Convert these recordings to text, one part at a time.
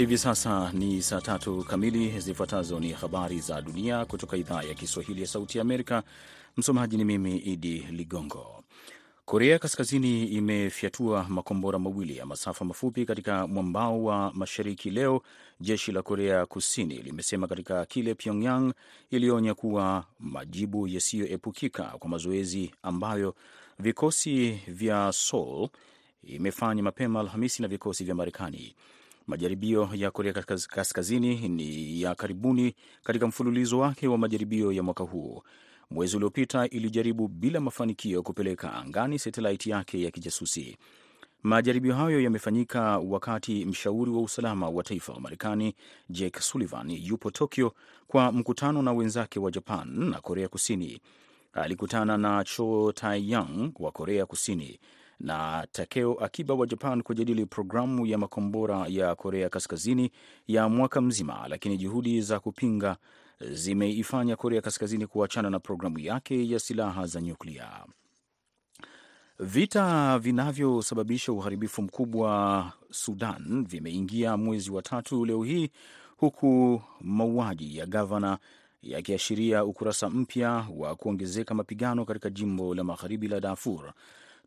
Hivi sasa ni saa tatu kamili. Zifuatazo ni habari za dunia kutoka idhaa ya Kiswahili ya Sauti ya Amerika. Msomaji ni mimi Idi Ligongo. Korea Kaskazini imefyatua makombora mawili ya masafa mafupi katika mwambao wa mashariki leo, jeshi la Korea Kusini limesema katika kile Pyongyang ilionya kuwa majibu yasiyoepukika kwa mazoezi ambayo vikosi vya Seoul imefanya mapema Alhamisi na vikosi vya Marekani. Majaribio ya Korea Kaskazini ni ya karibuni katika mfululizo wake wa majaribio ya mwaka huu. Mwezi uliopita ilijaribu bila mafanikio kupeleka angani satelaiti yake ya kijasusi. Majaribio hayo yamefanyika wakati mshauri wa usalama wa taifa wa Marekani Jake Sullivan yupo Tokyo kwa mkutano na wenzake wa Japan na Korea Kusini. Alikutana na Cho Tae-young wa Korea Kusini na Takeo Akiba wa Japan kujadili programu ya makombora ya Korea Kaskazini ya mwaka mzima, lakini juhudi za kupinga zimeifanya Korea Kaskazini kuachana na programu yake ya silaha za nyuklia. Vita vinavyosababisha uharibifu mkubwa Sudan vimeingia mwezi wa tatu leo hii, huku mauaji ya gavana yakiashiria ukurasa mpya wa kuongezeka mapigano katika jimbo la magharibi la Darfur.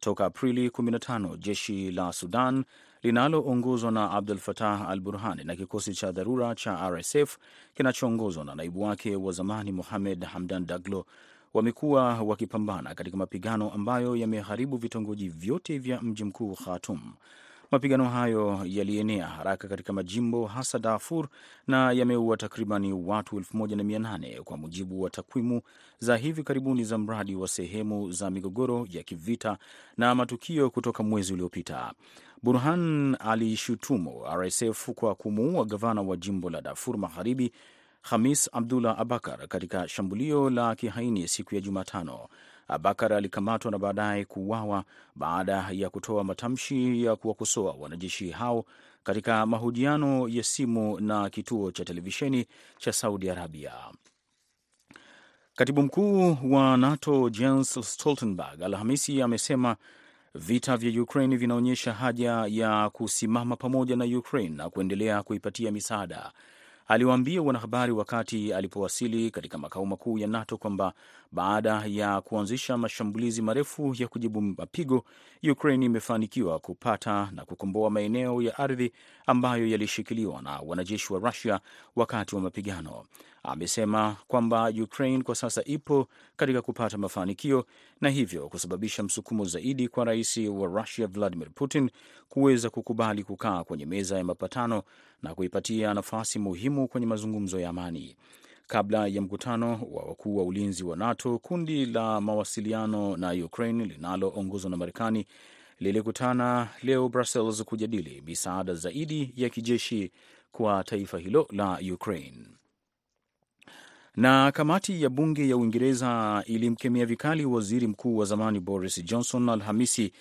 Toka Aprili 15 jeshi la Sudan linaloongozwa na Abdul Fatah al Burhani na kikosi cha dharura cha RSF kinachoongozwa na naibu wake wa zamani Mohamed Hamdan Daglo wamekuwa wakipambana katika mapigano ambayo yameharibu vitongoji vyote vya mji mkuu Khartoum. Mapigano hayo yalienea haraka katika majimbo hasa Darfur na yameua takribani watu 1800 kwa mujibu wa takwimu za hivi karibuni za mradi wa sehemu za migogoro ya kivita na matukio kutoka mwezi uliopita. Burhan alishutumu RSF kwa kumuua gavana wa jimbo la Darfur Magharibi Hamis Abdullah Abakar katika shambulio la kihaini siku ya Jumatano. Abakar alikamatwa na baadaye kuuawa baada ya kutoa matamshi ya kuwakosoa wanajeshi hao katika mahojiano ya simu na kituo cha televisheni cha Saudi Arabia. Katibu mkuu wa NATO Jens Stoltenberg Alhamisi amesema vita vya Ukraine vinaonyesha haja ya kusimama pamoja na Ukraine na kuendelea kuipatia misaada. Aliwaambia wanahabari wakati alipowasili katika makao makuu ya NATO kwamba baada ya kuanzisha mashambulizi marefu ya kujibu mapigo, Ukraine imefanikiwa kupata na kukomboa maeneo ya ardhi ambayo yalishikiliwa na wanajeshi wa Rusia wakati wa mapigano. Amesema kwamba Ukraine kwa sasa ipo katika kupata mafanikio na hivyo kusababisha msukumo zaidi kwa rais wa Russia Vladimir Putin kuweza kukubali kukaa kwenye meza ya mapatano na kuipatia nafasi muhimu kwenye mazungumzo ya amani. Kabla ya mkutano wa wakuu wa ulinzi wa NATO, kundi la mawasiliano na Ukraine linaloongozwa na Marekani lilikutana leo Brussels kujadili misaada zaidi ya kijeshi kwa taifa hilo la Ukraine. Na kamati ya bunge ya Uingereza ilimkemea vikali waziri mkuu wa zamani Boris Johnson Alhamisi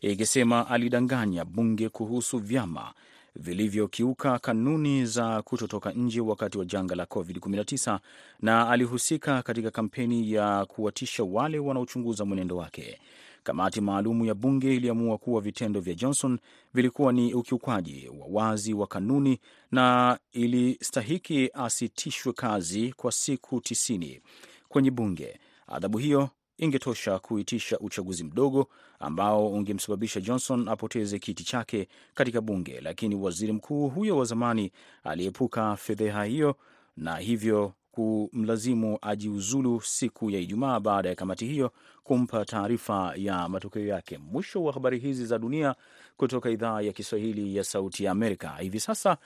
ikisema alidanganya bunge kuhusu vyama vilivyokiuka kanuni za kutotoka nje wakati wa janga la COVID-19 na alihusika katika kampeni ya kuwatisha wale wanaochunguza mwenendo wake. Kamati maalumu ya bunge iliamua kuwa vitendo vya Johnson vilikuwa ni ukiukwaji wa wazi wa kanuni na ilistahiki asitishwe kazi kwa siku tisini kwenye bunge. Adhabu hiyo ingetosha kuitisha uchaguzi mdogo ambao ungemsababisha Johnson apoteze kiti chake katika bunge, lakini waziri mkuu huyo wa zamani aliepuka fedheha hiyo na hivyo kumlazimu ajiuzulu siku ya Ijumaa baada ya kamati hiyo kumpa taarifa ya matokeo yake. Mwisho wa habari hizi za dunia kutoka idhaa ya Kiswahili ya Sauti ya Amerika. Hivi sasa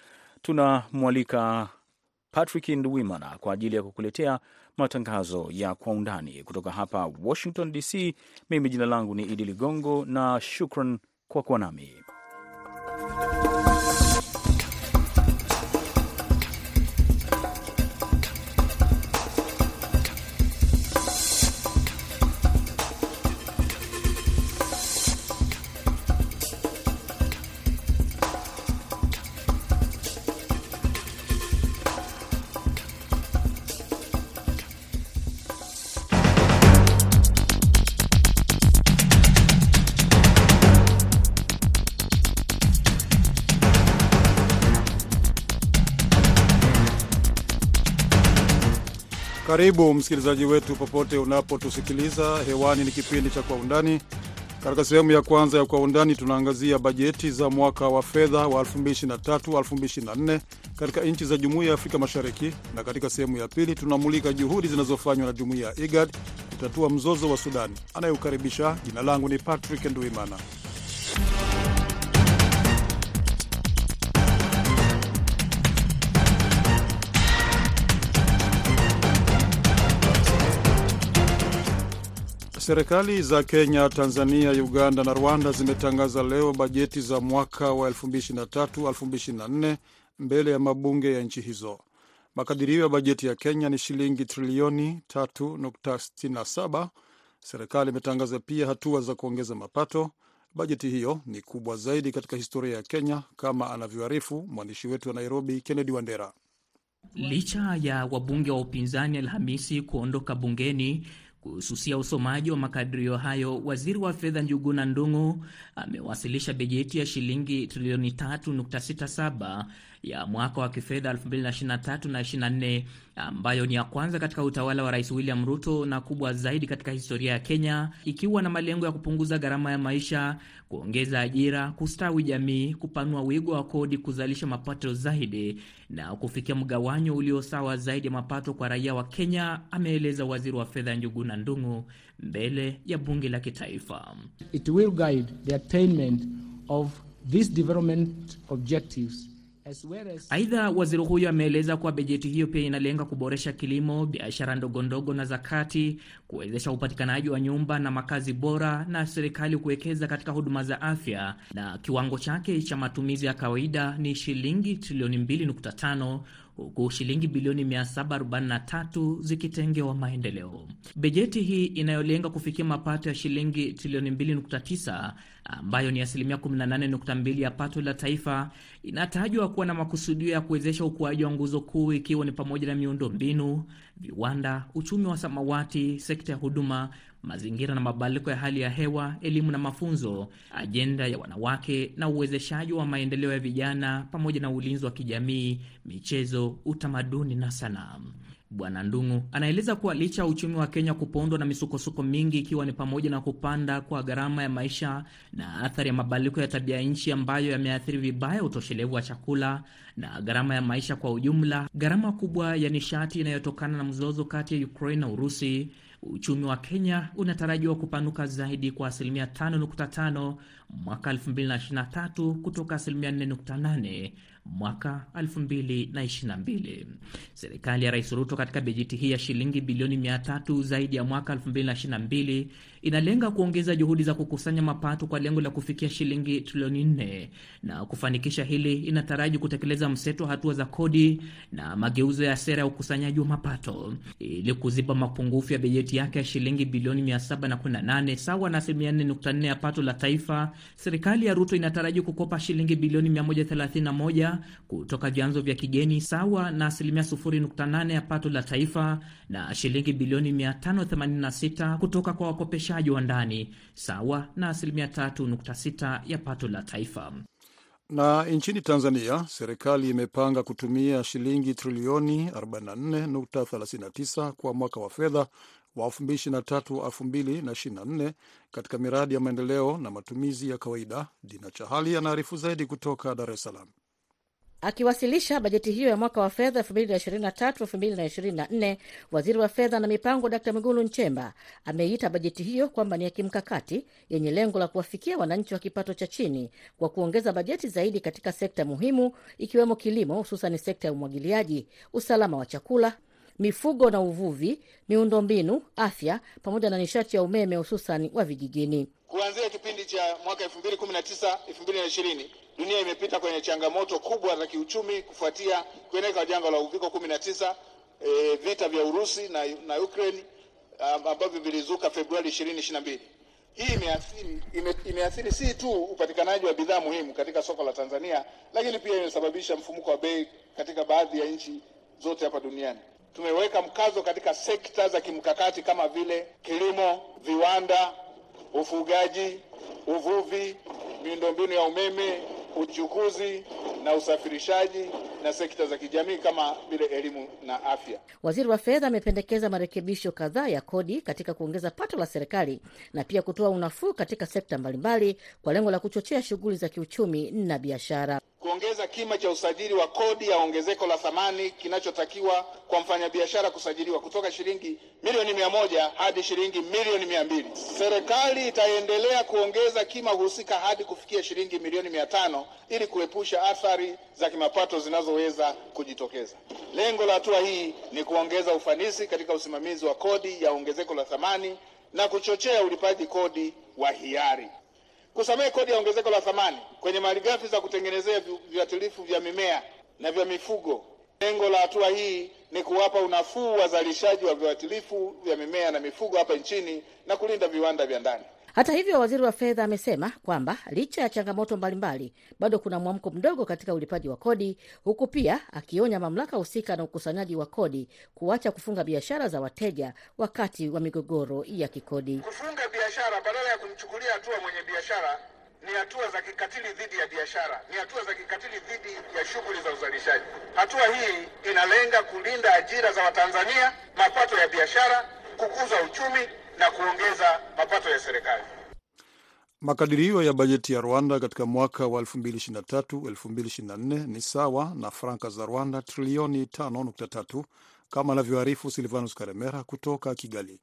tunamwalika Patrick Ndwimana kwa ajili ya kukuletea matangazo ya Kwa Undani kutoka hapa Washington DC. Mimi jina langu ni Idi Ligongo na shukran kwa kuwa nami. Karibu msikilizaji wetu popote unapotusikiliza hewani. Ni kipindi cha Kwa Undani. Katika sehemu ya kwanza ya Kwa Undani tunaangazia bajeti za mwaka wa fedha wa 2023/2024 katika nchi za Jumuiya ya Afrika Mashariki, na katika sehemu ya pili tunamulika juhudi zinazofanywa na jumuiya ya IGAD kutatua mzozo wa Sudani. Anayeukaribisha, jina langu ni Patrick Nduimana. Serikali za Kenya, Tanzania, Uganda na Rwanda zimetangaza leo bajeti za mwaka wa 2023/2024 mbele ya mabunge ya nchi hizo. Makadirio ya bajeti ya Kenya ni shilingi trilioni 3.67. Serikali imetangaza pia hatua za kuongeza mapato. Bajeti hiyo ni kubwa zaidi katika historia ya Kenya, kama anavyoarifu mwandishi wetu wa Nairobi, Kennedy Wandera. Licha ya wabunge wa upinzani Alhamisi kuondoka bungeni kuhususia usomaji wa makadirio hayo, waziri wa fedha Njuguna Ndung'u amewasilisha bajeti ya shilingi trilioni 3.67 ya mwaka wa kifedha 2023 na 24 ambayo ni ya kwanza katika utawala wa Rais William Ruto na kubwa zaidi katika historia ya Kenya, ikiwa na malengo ya kupunguza gharama ya maisha, kuongeza ajira, kustawi jamii, kupanua wigo wa kodi, kuzalisha mapato zaidi na kufikia mgawanyo ulio sawa zaidi ya mapato kwa raia wa Kenya, ameeleza waziri wa fedha Njuguna Ndung'u mbele ya bunge la kitaifa. It will guide the attainment of these development objectives Aidha, waziri huyo ameeleza kuwa bajeti hiyo pia inalenga kuboresha kilimo, biashara ndogondogo na zakati, kuwezesha upatikanaji wa nyumba na makazi bora, na serikali kuwekeza katika huduma za afya, na kiwango chake cha matumizi ya kawaida ni shilingi trilioni 2.5 huku shilingi bilioni 743 zikitengewa maendeleo. Bajeti hii inayolenga kufikia mapato ya shilingi trilioni 2.9 ambayo ni asilimia 18.2 ya pato la taifa inatajwa kuwa na makusudio ya kuwezesha ukuaji wa nguzo kuu ikiwa ni pamoja na miundo mbinu, viwanda, uchumi wa samawati, sekta ya huduma, mazingira na mabadiliko ya hali ya hewa, elimu na mafunzo, ajenda ya wanawake na uwezeshaji wa maendeleo ya vijana, pamoja na ulinzi wa kijamii, michezo, utamaduni na sanaa. Bwana Ndung'u anaeleza kuwa licha ya uchumi wa Kenya kupondwa na misukosuko mingi ikiwa ni pamoja na kupanda kwa gharama ya maisha na athari ya mabadiliko ya tabia nchi ambayo yameathiri vibaya utoshelevu wa chakula na gharama ya maisha kwa ujumla, gharama kubwa ya nishati inayotokana na mzozo kati ya Ukraine na Urusi, uchumi wa Kenya unatarajiwa kupanuka zaidi kwa asilimia 5.5 mwaka 2023 kutoka asilimia 4.8 mwaka 2022. Serikali ya Rais Ruto katika bajeti hii ya shilingi bilioni 300 zaidi ya mwaka 2022 inalenga kuongeza juhudi za kukusanya mapato kwa lengo la kufikia shilingi trilioni 4, na kufanikisha hili inataraji kutekeleza mseto wa hatua za kodi na mageuzo ya sera ya ukusanyaji wa mapato ili kuziba mapungufu ya bajeti yake ya shilingi bilioni 718 sawa na asilimia 4.4 ya pato la taifa. Serikali ya Ruto inataraji kukopa shilingi bilioni 131 kutoka vyanzo vya kigeni sawa na asilimia 0.8 ya pato la taifa na shilingi bilioni 586 kutoka kwa wakopeshaji wa ndani sawa na asilimia 3.6 ya pato la taifa. Na nchini Tanzania, serikali imepanga kutumia shilingi trilioni 44.39 kwa mwaka wa fedha wa 2023/2024 katika miradi ya maendeleo na matumizi ya kawaida. Dina Chahali anaarifu zaidi kutoka Dar es Salaam. Akiwasilisha bajeti hiyo ya mwaka wa fedha 2023/2024 waziri wa fedha na mipango Dkt Mwigulu Nchemba ameiita bajeti hiyo kwamba ni ya kimkakati yenye lengo la kuwafikia wananchi wa kipato cha chini kwa kuongeza bajeti zaidi katika sekta muhimu ikiwemo kilimo, hususani sekta ya umwagiliaji, usalama wa chakula, mifugo na uvuvi, miundombinu, afya pamoja na nishati ya umeme hususani wa vijijini. Kuanzia kipindi cha mwaka 2019 2020 dunia imepita kwenye changamoto kubwa za kiuchumi kufuatia kuenea kwa janga la uviko 19, e, vita vya Urusi na, na Ukraine ambavyo vilizuka Februari 2022. Hii imeathiri ime, imeathiri si tu upatikanaji wa bidhaa muhimu katika soko la Tanzania, lakini pia imesababisha mfumuko wa bei katika baadhi ya nchi zote hapa duniani. Tumeweka mkazo katika sekta za kimkakati kama vile kilimo, viwanda, ufugaji, uvuvi, miundombinu ya umeme, uchukuzi na usafirishaji, na sekta za kijamii kama vile elimu na afya. Waziri wa fedha amependekeza marekebisho kadhaa ya kodi katika kuongeza pato la serikali na pia kutoa unafuu katika sekta mbalimbali kwa lengo la kuchochea shughuli za kiuchumi na biashara. Kuongeza kima cha usajili wa kodi ya ongezeko la thamani kinachotakiwa kwa mfanyabiashara kusajiliwa kutoka shilingi milioni mia moja hadi shilingi milioni mia mbili. Serikali itaendelea kuongeza kima husika hadi kufikia shilingi milioni mia tano ili kuepusha athari za kimapato zinazoweza kujitokeza. Lengo la hatua hii ni kuongeza ufanisi katika usimamizi wa kodi ya ongezeko la thamani na kuchochea ulipaji kodi wa hiari. Kusamehe kodi ya ongezeko la thamani kwenye malighafi za kutengenezea viuatilifu vya mimea na vya mifugo. Lengo la hatua hii ni kuwapa unafuu wazalishaji wa viuatilifu vya mimea na mifugo hapa nchini na kulinda viwanda vya ndani. Hata hivyo, waziri wa fedha amesema kwamba licha ya changamoto mbalimbali, bado kuna mwamko mdogo katika ulipaji wa kodi, huku pia akionya mamlaka husika na ukusanyaji wa kodi kuacha kufunga biashara za wateja wakati wa migogoro ya kikodi. Kufunga biashara badala ya kumchukulia hatua mwenye biashara ni hatua za kikatili dhidi ya biashara, ni hatua za kikatili dhidi ya shughuli za uzalishaji. Hatua hii inalenga kulinda ajira za Watanzania, mapato ya biashara, kukuza uchumi na kuongeza mapato ya serikali. Makadirio ya bajeti ya Rwanda katika mwaka wa 2023-2024 ni sawa na franka za Rwanda trilioni 5.3 kama anavyoarifu Silvanus Karemera kutoka Kigali.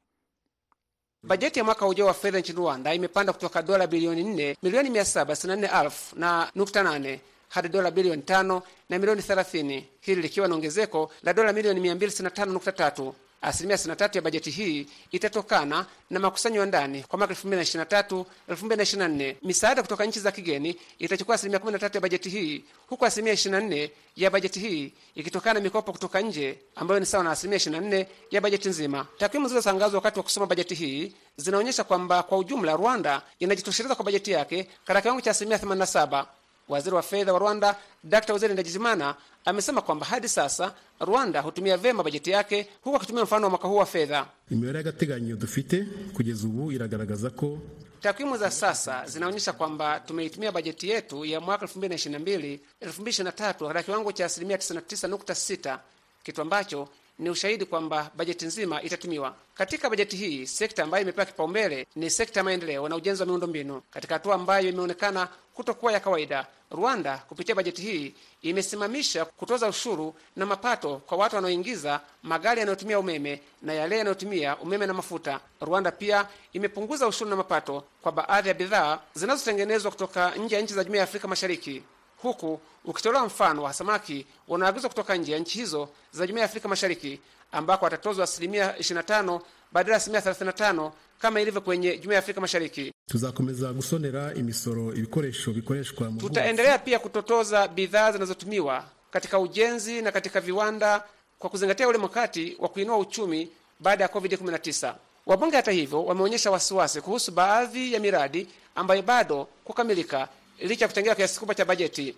Bajeti ya mwaka ujao wa fedha nchini Rwanda imepanda kutoka dola bilioni 4 milioni 764 elfu na nukta 8 hadi dola bilioni 5 na milioni 30, hili likiwa na ongezeko la dola milioni 265.3. Asilimia 63 ya bajeti hii itatokana na makusanyo ya ndani kwa mwaka 2023 2024. Misaada kutoka nchi za kigeni itachukua asilimia 13 ya bajeti hii, huku asilimia 24 ya bajeti hii ikitokana na mikopo kutoka nje ambayo ni sawa na asilimia 24 ya bajeti nzima. Takwimu zilizotangazwa wakati wa kusoma bajeti hii zinaonyesha kwamba kwa ujumla Rwanda inajitosheleza kwa bajeti yake katika kiwango cha asilimia 87. Waziri wa fedha wa Rwanda Dr. Uzeri Ndagijimana amesema kwamba hadi sasa Rwanda hutumia vema bajeti yake huku akitumia mfano wa mwaka huu wa fedha. imibare y'agateganyo dufite kugeza ubu iragaragaza ko Takwimu za sasa zinaonyesha kwamba tumeitumia bajeti yetu ya mwaka 2022 2023 katika kiwango cha asilimia 99.6, kitu ambacho ni ushahidi kwamba bajeti nzima itatumiwa. Katika bajeti hii, sekta ambayo imepewa kipaumbele ni sekta ya maendeleo na ujenzi wa miundombinu, katika hatua ambayo imeonekana kutokuwa ya kawaida. Rwanda kupitia bajeti hii imesimamisha kutoza ushuru na mapato kwa watu wanaoingiza magari yanayotumia umeme na yale yanayotumia umeme na mafuta. Rwanda pia imepunguza ushuru na mapato kwa baadhi ya bidhaa zinazotengenezwa kutoka nje ya nchi za Jumuiya ya Afrika Mashariki, huku ukitolewa mfano wa samaki unaagizwa kutoka nje ya nchi hizo za Jumuiya ya Afrika Mashariki ambako watatozwa asilimia 25 badala ya asilimia 35 kama ilivyo kwenye Jumuiya ya Afrika Mashariki. tuzakomeza gusonera imisoro ibikoresho bikoreshwa mu Tutaendelea pia kutotoza bidhaa zinazotumiwa katika ujenzi na katika viwanda kwa kuzingatia ule mkakati wa kuinua uchumi baada ya COVID-19. Wabunge hata hivyo wameonyesha wasiwasi kuhusu baadhi ya miradi ambayo bado kukamilika licha ya kutengewa kiasi kikubwa cha bajeti.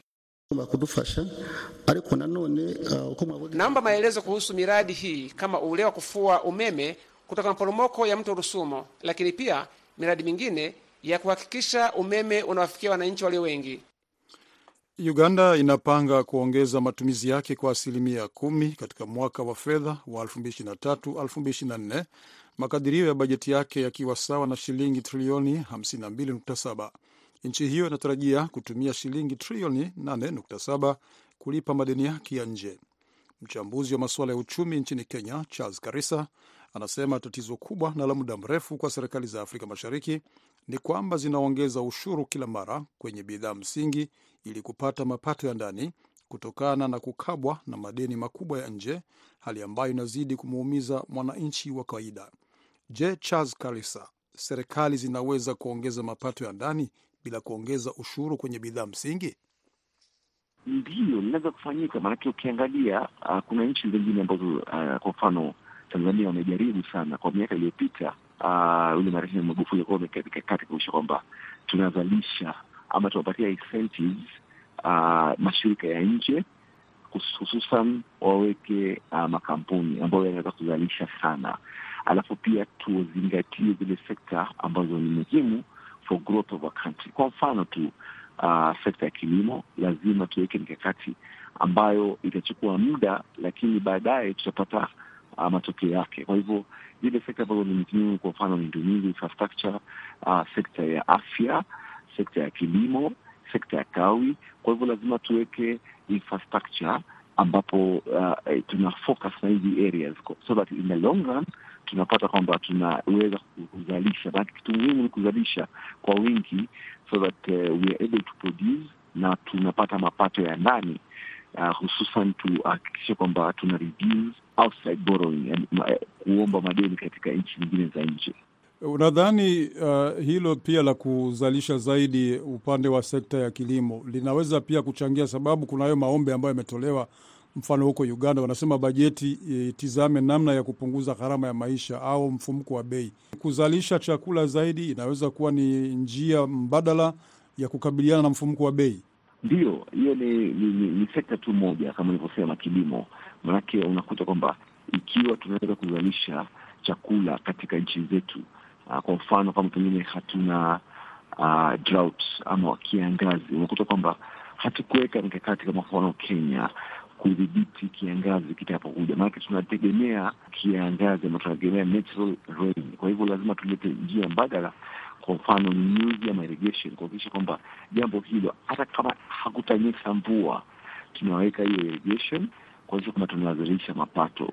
nanone uh, Naomba maelezo kuhusu miradi hii kama ule wa kufua umeme kutoka maporomoko ya mto Rusumo, lakini pia miradi mingine ya kuhakikisha umeme unawafikia wananchi walio wengi. Uganda inapanga kuongeza matumizi yake kwa asilimia kumi katika mwaka wa fedha wa 2023-2024, makadirio ya bajeti yake yakiwa sawa na shilingi trilioni 52.7. Nchi hiyo inatarajia kutumia shilingi trilioni 8.7 kulipa madeni yake ya nje. Mchambuzi wa masuala ya uchumi nchini Kenya, Charles Karisa, anasema tatizo kubwa na la muda mrefu kwa serikali za Afrika Mashariki ni kwamba zinaongeza ushuru kila mara kwenye bidhaa msingi ili kupata mapato ya ndani kutokana na kukabwa na madeni makubwa ya nje, hali ambayo inazidi kumuumiza mwananchi wa kawaida. Je, Charles Karisa, serikali zinaweza kuongeza mapato ya ndani bila kuongeza ushuru kwenye bidhaa msingi? Ndiyo, linaweza kufanyika, maanake ukiangalia uh, kuna nchi zingine ambazo uh, kwa mfano Tanzania wamejaribu sana kwa miaka iliyopita. Uh, yule marehemu Magufuli alikuwa ameweka kati kuisha kwamba tunazalisha ama tunapatia incentives uh, mashirika ya nje hususan waweke uh, makampuni ambayo yanaweza kuzalisha sana, alafu pia tuzingatie zile sekta ambazo ni muhimu for growth of a country. Kwa mfano tu uh, sekta ya kilimo lazima tuweke mikakati ambayo itachukua muda, lakini baadaye tutapata uh, matokeo yake. Kwa hivyo zile sekta ambazo ni muhimu, kwa mfano miundombinu, infrastructure, uh, sekta ya afya, sekta ya kilimo, sekta ya kawi. Kwa hivyo lazima tuweke infrastructure ambapo uh, tuna focus na hizi areas so that in the long run tunapata kwamba tunaweza kuzalisha, na kitu muhimu ni kuzalisha kwa wingi so that uh, we are able to produce na tunapata mapato ya ndani uh, hususan tuhakikishe kwamba tuna reduce outside borrowing, ma, kuomba madeni katika nchi nyingine za nje. Unadhani uh, hilo pia la kuzalisha zaidi upande wa sekta ya kilimo linaweza pia kuchangia, sababu kuna hayo maombi ambayo yametolewa, mfano huko Uganda wanasema bajeti itizame namna ya kupunguza gharama ya maisha au mfumuko wa bei. Kuzalisha chakula zaidi inaweza kuwa ni njia mbadala ya kukabiliana na mfumuko wa bei. Ndiyo, hiyo ni, ni, ni, ni sekta tu moja kama nilivyosema, kilimo. Manake unakuta kwamba ikiwa tunaweza kuzalisha chakula katika nchi zetu Uh, kwa mfano kama pengine hatuna uh, drought ama kiangazi, unakuta kwamba hatukuweka mikakati kama mfano Kenya kudhibiti kiangazi kitapokuja, maanake tunategemea kiangazi ama tunategemea natural rain. Kwa hivyo lazima tulete njia mbadala, kwa mfano nyuzi ama irrigation, kuhakikisha kwamba jambo hilo hata kama hakutanyesha mvua, tunaweka hiyo irrigation, kwa kwamba tunazalisha mapato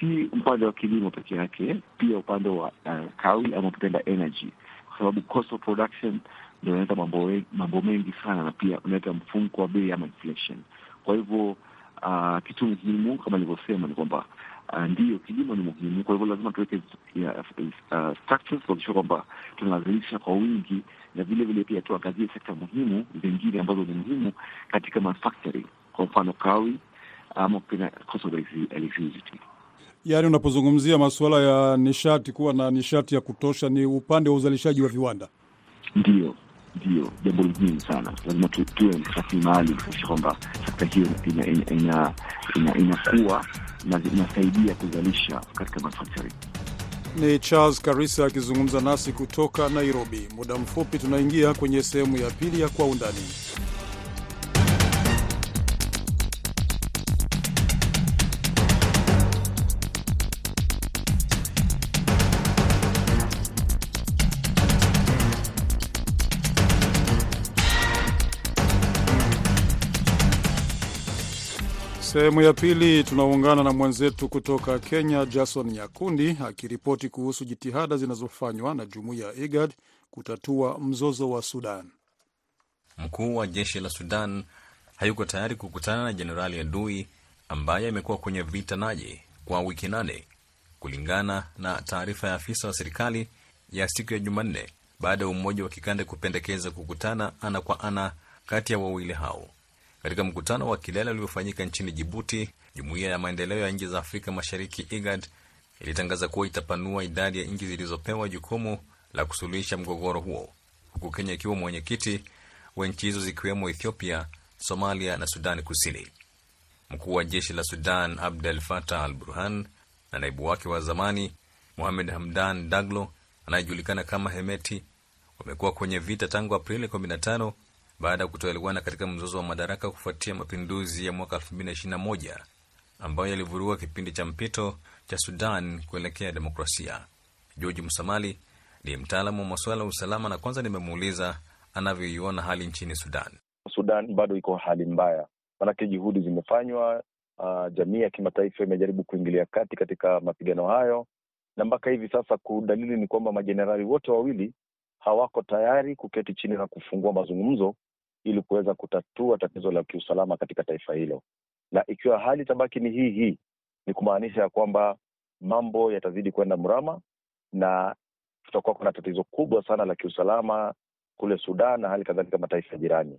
si upande wa kilimo peke yake, pia upande wa uh, kawi ama ukipenda energy, kwa sababu cost of production ndio unaleta mambo, mambo mengi sana, na pia unaleta mfumko wa bei ama inflation. Kwa hivyo uh, kitu muhimu kama nilivyosema ni kwamba uh, ndiyo kilimo ni muhimu. Kwa hivyo lazima tuweke uh, structures kuhakikisha kwamba tunazalisha kwa wingi, na vile vile pia tuangazie sekta muhimu zingine ambazo ni muhimu katika manufacturing, kwa mfano kawi ama kupenda cost of electricity. Yaani, unapozungumzia masuala ya nishati, kuwa na nishati ya kutosha, ni upande wa uzalishaji wa viwanda. Ndiyo, ndio jambo muhimu sana. Lazima tuwe rasilimali maalum kwamba sekta hiyo inakuwa ina, ina, ina na inasaidia kuzalisha katika manufacturing. Ni Charles Karisa akizungumza nasi kutoka Nairobi. Muda mfupi tunaingia kwenye sehemu ya pili ya Kwa Undani. Sehemu ya pili tunaungana na mwenzetu kutoka Kenya, Jason Nyakundi akiripoti kuhusu jitihada zinazofanywa na jumuiya ya IGAD kutatua mzozo wa Sudan. Mkuu wa jeshi la Sudan hayuko tayari kukutana na Jenerali Adui ambaye amekuwa kwenye vita naye kwa wiki nane, kulingana na taarifa ya afisa wa serikali ya siku ya Jumanne, baada ya umoja wa kikanda kupendekeza kukutana ana kwa ana kati ya wawili hao. Katika mkutano wa kilele uliofanyika nchini Jibuti, jumuiya ya maendeleo ya nchi za Afrika Mashariki IGAD ilitangaza kuwa itapanua idadi ya nchi zilizopewa jukumu la kusuluhisha mgogoro huo, huku Kenya ikiwa mwenyekiti wa nchi hizo zikiwemo Ethiopia, Somalia na Sudani Kusini. Mkuu wa jeshi la Sudan Abdel Fattah al Burhan na naibu wake wa zamani Mohamed Hamdan Daglo anayejulikana kama Hemeti wamekuwa kwenye vita tangu Aprili 15 baada ya kutoelewana katika mzozo wa madaraka kufuatia mapinduzi ya mwaka 2021 ambayo yalivurua kipindi cha mpito cha Sudan kuelekea demokrasia. George Msamali ni mtaalamu wa masuala ya usalama, na kwanza nimemuuliza anavyoiona hali nchini Sudan. Sudan bado iko hali mbaya, maanake juhudi zimefanywa. Uh, jamii ya kimataifa imejaribu kuingilia kati katika mapigano hayo, na mpaka hivi sasa kudalili ni kwamba majenerali wote wawili hawako tayari kuketi chini na kufungua mazungumzo ili kuweza kutatua tatizo la kiusalama katika taifa hilo. Na ikiwa hali itabaki ni hii hii, ni kumaanisha ya kwamba mambo yatazidi kwenda mrama na tutakuwa kuna tatizo kubwa sana la kiusalama kule Sudan na hali kadhalika mataifa jirani.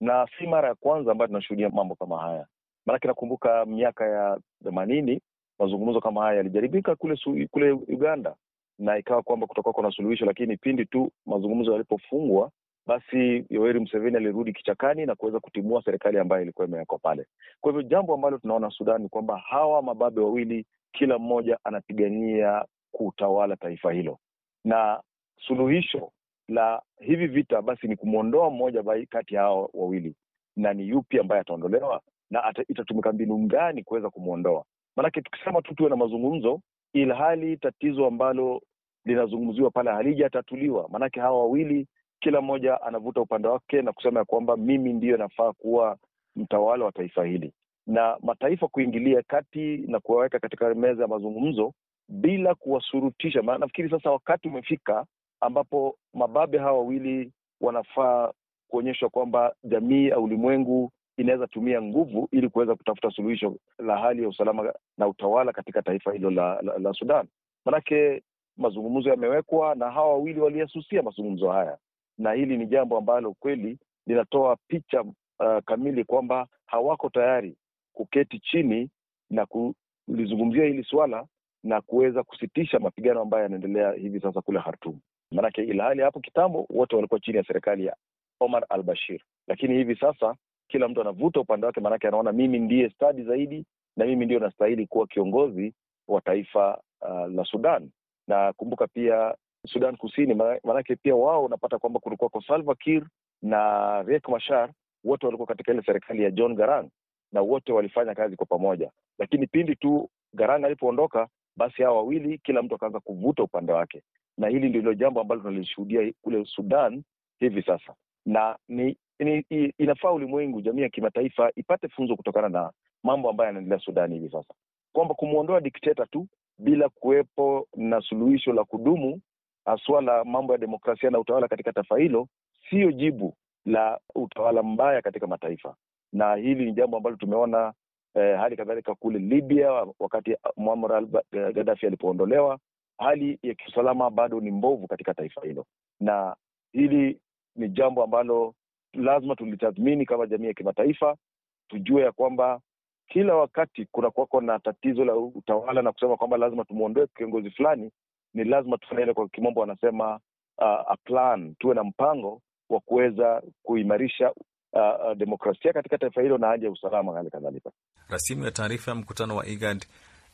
Na si mara ya kwanza ambayo tunashuhudia mambo kama haya, maanake nakumbuka miaka ya themanini mazungumzo kama haya yalijaribika kule su, kule Uganda na ikawa kwamba kutakuwa kuna suluhisho, lakini pindi tu mazungumzo yalipofungwa basi Yoweri Museveni alirudi kichakani na kuweza kutimua serikali ambayo ilikuwa imewekwa pale. Kwa hivyo jambo ambalo tunaona Sudan ni kwamba hawa mababe wawili, kila mmoja anapigania kutawala taifa hilo, na suluhisho la hivi vita basi ni kumwondoa mmoja kati ya hao wawili, na ni yupi ambaye ataondolewa na ata, itatumika mbinu gani kuweza kumwondoa. Maanake tukisema tu tuwe na mazungumzo, ilhali tatizo ambalo linazungumziwa pale halijatatuliwa, maanake hawa wawili kila mmoja anavuta upande wake na kusema ya kwamba mimi ndiyo nafaa kuwa mtawala wa taifa hili, na mataifa kuingilia kati na kuwaweka katika meza ya mazungumzo bila kuwasurutisha. Maana nafikiri sasa wakati umefika ambapo mababe hawa wawili wanafaa kuonyeshwa kwamba jamii ya ulimwengu inaweza tumia nguvu ili kuweza kutafuta suluhisho la hali ya usalama na utawala katika taifa hilo la, la, la Sudan. Manake mazungumzo yamewekwa na hawa wawili waliyasusia mazungumzo haya, na hili ni jambo ambalo kweli linatoa picha uh, kamili kwamba hawako tayari kuketi chini na kulizungumzia hili swala na kuweza kusitisha mapigano ambayo yanaendelea hivi sasa kule Khartoum. Maanake ilhali hapo kitambo wote walikuwa chini ya serikali ya Omar al Bashir, lakini hivi sasa kila mtu anavuta upande wake, maanake anaona mimi ndiye stadi zaidi na mimi ndio nastahili kuwa kiongozi wa taifa uh, la Sudan. Na kumbuka pia Sudan Kusini, maanake pia wao unapata kwamba kulikuwa kwa Salva Kiir na Riek Machar, wote walikuwa katika ile serikali ya John Garang na wote walifanya kazi kwa pamoja, lakini pindi tu Garang alipoondoka, basi hawa wawili kila mtu akaanza kuvuta upande wake, na hili ndilo jambo ambalo tunalishuhudia kule Sudan hivi sasa, na ni, ni inafaa ulimwengu, jamii ya kimataifa ipate funzo kutokana na mambo ambayo yanaendelea Sudan hivi sasa, kwamba kumwondoa dikteta tu bila kuwepo na suluhisho la kudumu haswa la mambo ya demokrasia na utawala katika taifa hilo siyo jibu la utawala mbaya katika mataifa, na hili ni jambo ambalo tumeona eh, hali kadhalika kule Libya wakati Muammar al-Gaddafi alipoondolewa, hali ya kiusalama bado ni mbovu katika taifa hilo, na hili ni jambo ambalo lazima tulitathmini kama jamii ya kimataifa, tujue ya kwamba kila wakati kuna kuwako na tatizo la utawala na kusema kwamba lazima tumwondoe kiongozi fulani, ni lazima tufanye ile, kwa kimombo wanasema uh, a plan, tuwe na mpango wa kuweza kuimarisha uh, uh, demokrasia katika taifa hilo na haja ya usalama hali kadhalika. Rasimu ya taarifa ya mkutano wa IGAD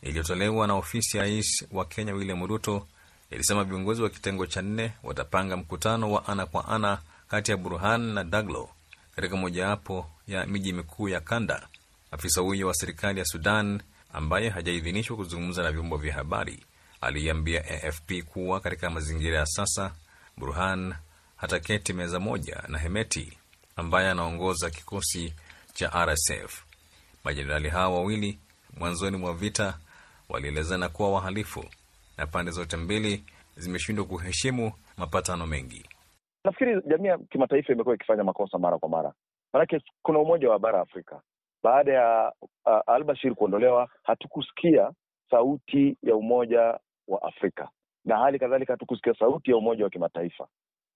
iliyotolewa na ofisi ya rais wa Kenya William Ruto ilisema viongozi wa kitengo cha nne watapanga mkutano wa ana kwa ana kati ya Burhan na Daglo katika mojawapo ya miji mikuu ya kanda. Afisa huyo wa serikali ya Sudan ambaye hajaidhinishwa kuzungumza na vyombo vya habari aliiambia AFP kuwa katika mazingira ya sasa Burhan hataketi meza moja na Hemeti ambaye anaongoza kikosi cha RSF. Majenerali hao wawili mwanzoni mwa vita walielezana kuwa wahalifu na pande zote mbili zimeshindwa kuheshimu mapatano mengi. Nafikiri jamii ya kimataifa imekuwa ikifanya makosa mara kwa mara, manake kuna umoja wa bara Afrika. Baada ya uh, Albashir kuondolewa, hatukusikia sauti ya umoja wa Afrika na hali kadhalika hatukusikia sauti ya umoja wa kimataifa,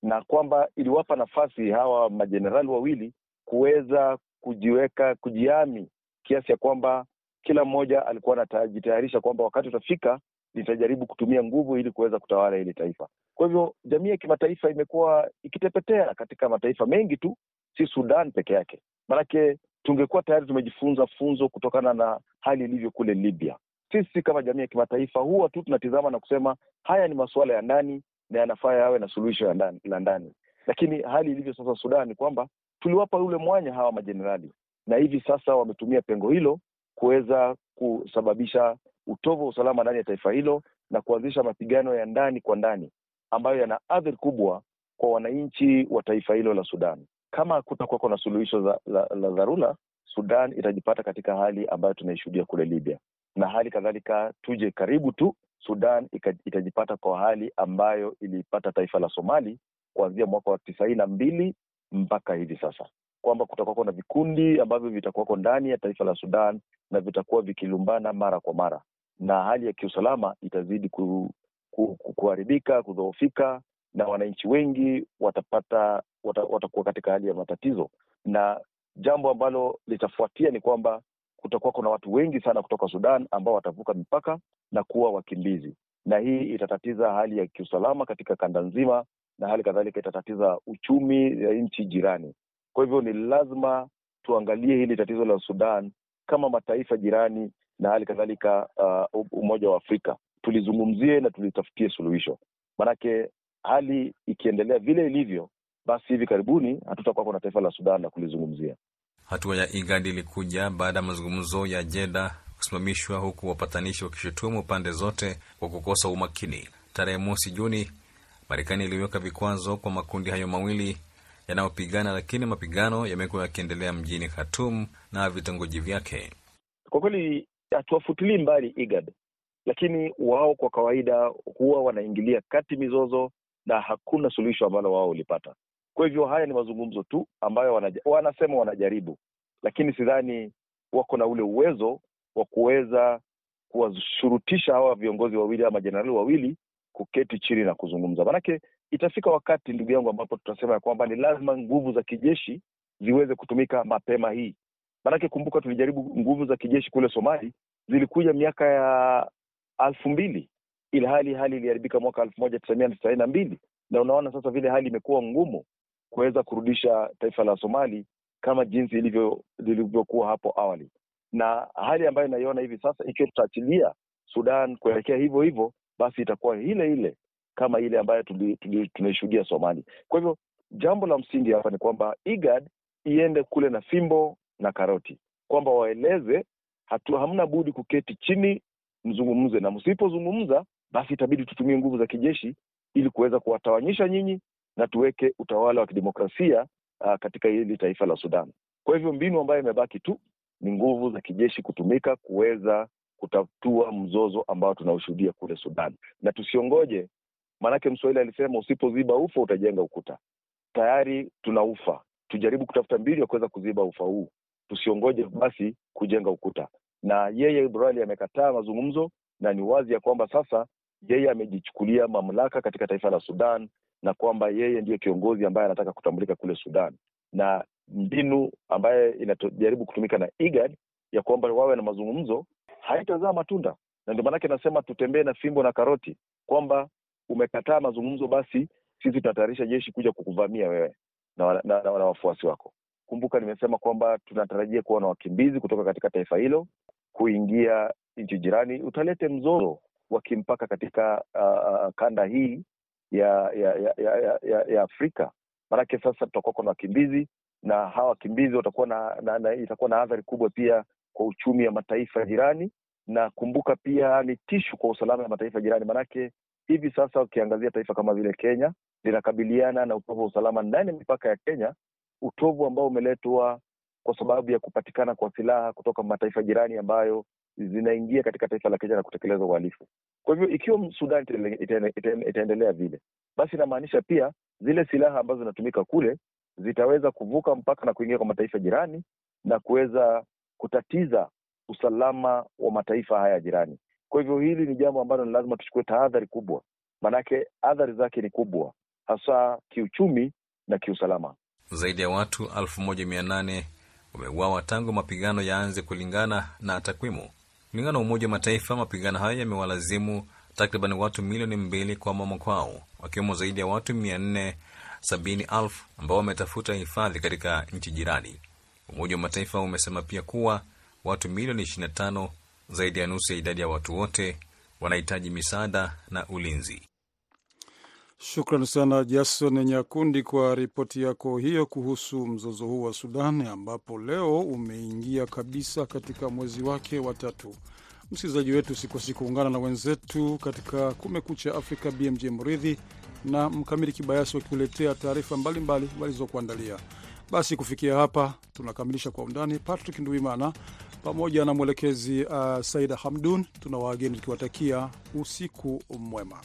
na kwamba iliwapa nafasi hawa majenerali wawili kuweza kujiweka kujiami kiasi ya kwamba kila mmoja alikuwa anajitayarisha kwamba wakati utafika litajaribu kutumia nguvu ili kuweza kutawala hili taifa. Kwa hivyo jamii ya kimataifa imekuwa ikitepetea katika mataifa mengi tu, si Sudan peke yake. Maanake tungekuwa tayari tumejifunza funzo kutokana na hali ilivyo kule Libya. Sisi kama jamii ya kimataifa huwa tu tunatizama na kusema haya ni masuala ya ndani na yanafaa yawe na suluhisho la ndani, lakini hali ilivyo sasa Sudan ni kwamba tuliwapa ule mwanya hawa majenerali, na hivi sasa wametumia pengo hilo kuweza kusababisha utovu wa usalama ndani ya taifa hilo na kuanzisha mapigano ya ndani kwa ndani ambayo yana athari kubwa kwa wananchi wa taifa hilo la Sudan. Kama kutakuwako na suluhisho la dharura, Sudan itajipata katika hali ambayo tunaishuhudia kule Libya, na hali kadhalika, tuje karibu tu, Sudan itajipata kwa hali ambayo ilipata taifa la Somali kuanzia mwaka wa tisaini na mbili mpaka hivi sasa, kwamba kutakuwako na vikundi ambavyo vitakuwako ndani ya taifa la Sudan na vitakuwa vikilumbana mara kwa mara, na hali ya kiusalama itazidi ku, ku, ku, kuharibika, kudhoofika, na wananchi wengi watapata watakuwa katika hali ya matatizo, na jambo ambalo litafuatia ni kwamba kutakuwa kuna watu wengi sana kutoka Sudan ambao watavuka mipaka na kuwa wakimbizi, na hii itatatiza hali ya kiusalama katika kanda nzima, na hali kadhalika itatatiza uchumi ya nchi jirani. Kwa hivyo ni lazima tuangalie hili tatizo la Sudan kama mataifa jirani na hali kadhalika uh, Umoja wa Afrika tulizungumzie na tulitafutie suluhisho, manake hali ikiendelea vile ilivyo, basi hivi karibuni hatutakuwa na taifa la Sudan la kulizungumzia. Hatua ya IGAD ilikuja baada ya mazungumzo ya Jeda kusimamishwa huku wapatanishi wakishutumu pande zote kwa kukosa umakini. Tarehe mosi Juni, Marekani iliweka vikwazo kwa makundi hayo mawili yanayopigana, lakini mapigano yamekuwa yakiendelea mjini Khartoum na vitongoji vyake. Kwa kweli hatuwafutilii mbali IGAD, lakini wao kwa kawaida huwa wanaingilia kati mizozo na hakuna suluhisho ambalo wao ulipata. Kwa hivyo haya ni mazungumzo tu ambayo wanaja, wanasema wanajaribu, lakini sidhani wako na ule uwezo wa kuweza kuwashurutisha hawa viongozi wawili ama jenerali wawili kuketi chini na kuzungumza. Maanake itafika wakati, ndugu yangu, ambapo tutasema ya kwamba ni lazima nguvu za kijeshi ziweze kutumika mapema hii. Maanake kumbuka, tulijaribu nguvu za kijeshi kule Somali, zilikuja miaka ya elfu mbili ilhali hali iliharibika mwaka elfu moja tisa mia tisaini na mbili na unaona sasa vile hali imekuwa ngumu kuweza kurudisha taifa la Somali kama jinsi lilivyokuwa hapo awali, na hali ambayo inaiona hivi sasa, ikiwa tutaachilia Sudan kuelekea hivyo hivyo, basi itakuwa ile ile kama ile ambayo tunaishuhudia Somali. Kwa hivyo jambo la msingi hapa ni kwamba IGAD iende kule na fimbo na karoti, kwamba waeleze hatu, hamna budi kuketi chini mzungumze, na msipozungumza basi itabidi tutumie nguvu za kijeshi ili kuweza kuwatawanyisha nyinyi na tuweke utawala wa kidemokrasia uh, katika hili taifa la Sudan. Kwa hivyo mbinu ambayo imebaki tu ni nguvu za kijeshi kutumika kuweza kutatua mzozo ambao tunaoshuhudia kule Sudan, na tusiongoje, maanake Mswahili alisema usipoziba ufa utajenga ukuta. Tayari tuna ufa, tujaribu kutafuta mbinu ya kuweza kuziba ufa huu, tusiongoje basi kujenga ukuta. Na yeye Ibrahim amekataa mazungumzo, na ni wazi ya kwamba sasa yeye amejichukulia mamlaka katika taifa la Sudan na kwamba yeye ndiyo kiongozi ambaye anataka kutambulika kule Sudan, na mbinu ambaye inajaribu kutumika na IGAD ya kwamba wawe na mazungumzo haitazaa matunda, na ndio maanake nasema tutembee na fimbo na karoti, kwamba umekataa mazungumzo, basi sisi tutatayarisha jeshi kuja kukuvamia wewe na, na, na, na wafuasi wako. Kumbuka nimesema kwamba tunatarajia kuwa na wakimbizi kutoka katika taifa hilo kuingia nchi jirani, utalete mzozo wa kimpaka katika uh, kanda hii ya ya ya, ya, ya, ya Afrika. Maanake sasa tutakuwa na wakimbizi na hawa wakimbizi watakuwa na, na, na itakuwa na athari kubwa pia kwa uchumi wa mataifa jirani, na kumbuka pia ni tishu kwa usalama wa mataifa jirani. Maanake hivi sasa ukiangazia taifa kama vile Kenya linakabiliana na utovu wa usalama ndani ya mipaka ya Kenya, utovu ambao umeletwa kwa sababu ya kupatikana kwa silaha kutoka mataifa jirani ambayo zinaingia katika taifa la Kenya na kutekeleza uhalifu. Kwa hivyo ikiwa Sudan itaendelea vile, basi inamaanisha pia zile silaha ambazo zinatumika kule zitaweza kuvuka mpaka na kuingia kwa mataifa jirani na kuweza kutatiza usalama wa mataifa haya jirani. Kwa hivyo hili ni jambo ambalo ni lazima tuchukue tahadhari kubwa, maanake athari zake ni kubwa, hasa kiuchumi na kiusalama. Zaidi ya watu elfu moja mia nane wameuawa tangu mapigano yaanze, kulingana na takwimu. Kulingana na Umoja wa Mataifa, mapigano hayo yamewalazimu takriban watu milioni mbili kuhama kwao, wakiwemo zaidi ya watu mia nne sabini elfu ambao wametafuta hifadhi katika nchi jirani. Umoja wa Mataifa umesema pia kuwa watu milioni 25, zaidi ya nusu ya idadi ya watu wote, wanahitaji misaada na ulinzi. Shukran sana Jason Nyakundi kwa ripoti yako hiyo kuhusu mzozo huu wa Sudan, ambapo leo umeingia kabisa katika mwezi wake wa tatu. Msikilizaji wetu, usikosi kuungana na wenzetu katika Kumekucha Afrika, BMJ Mridhi na Mkamili Kibayasi wakiuletea taarifa mbalimbali walizokuandalia. Basi kufikia hapa tunakamilisha Kwa Undani. Patrick Nduimana pamoja na mwelekezi uh, Saida Hamdun tuna wageni tukiwatakia usiku mwema.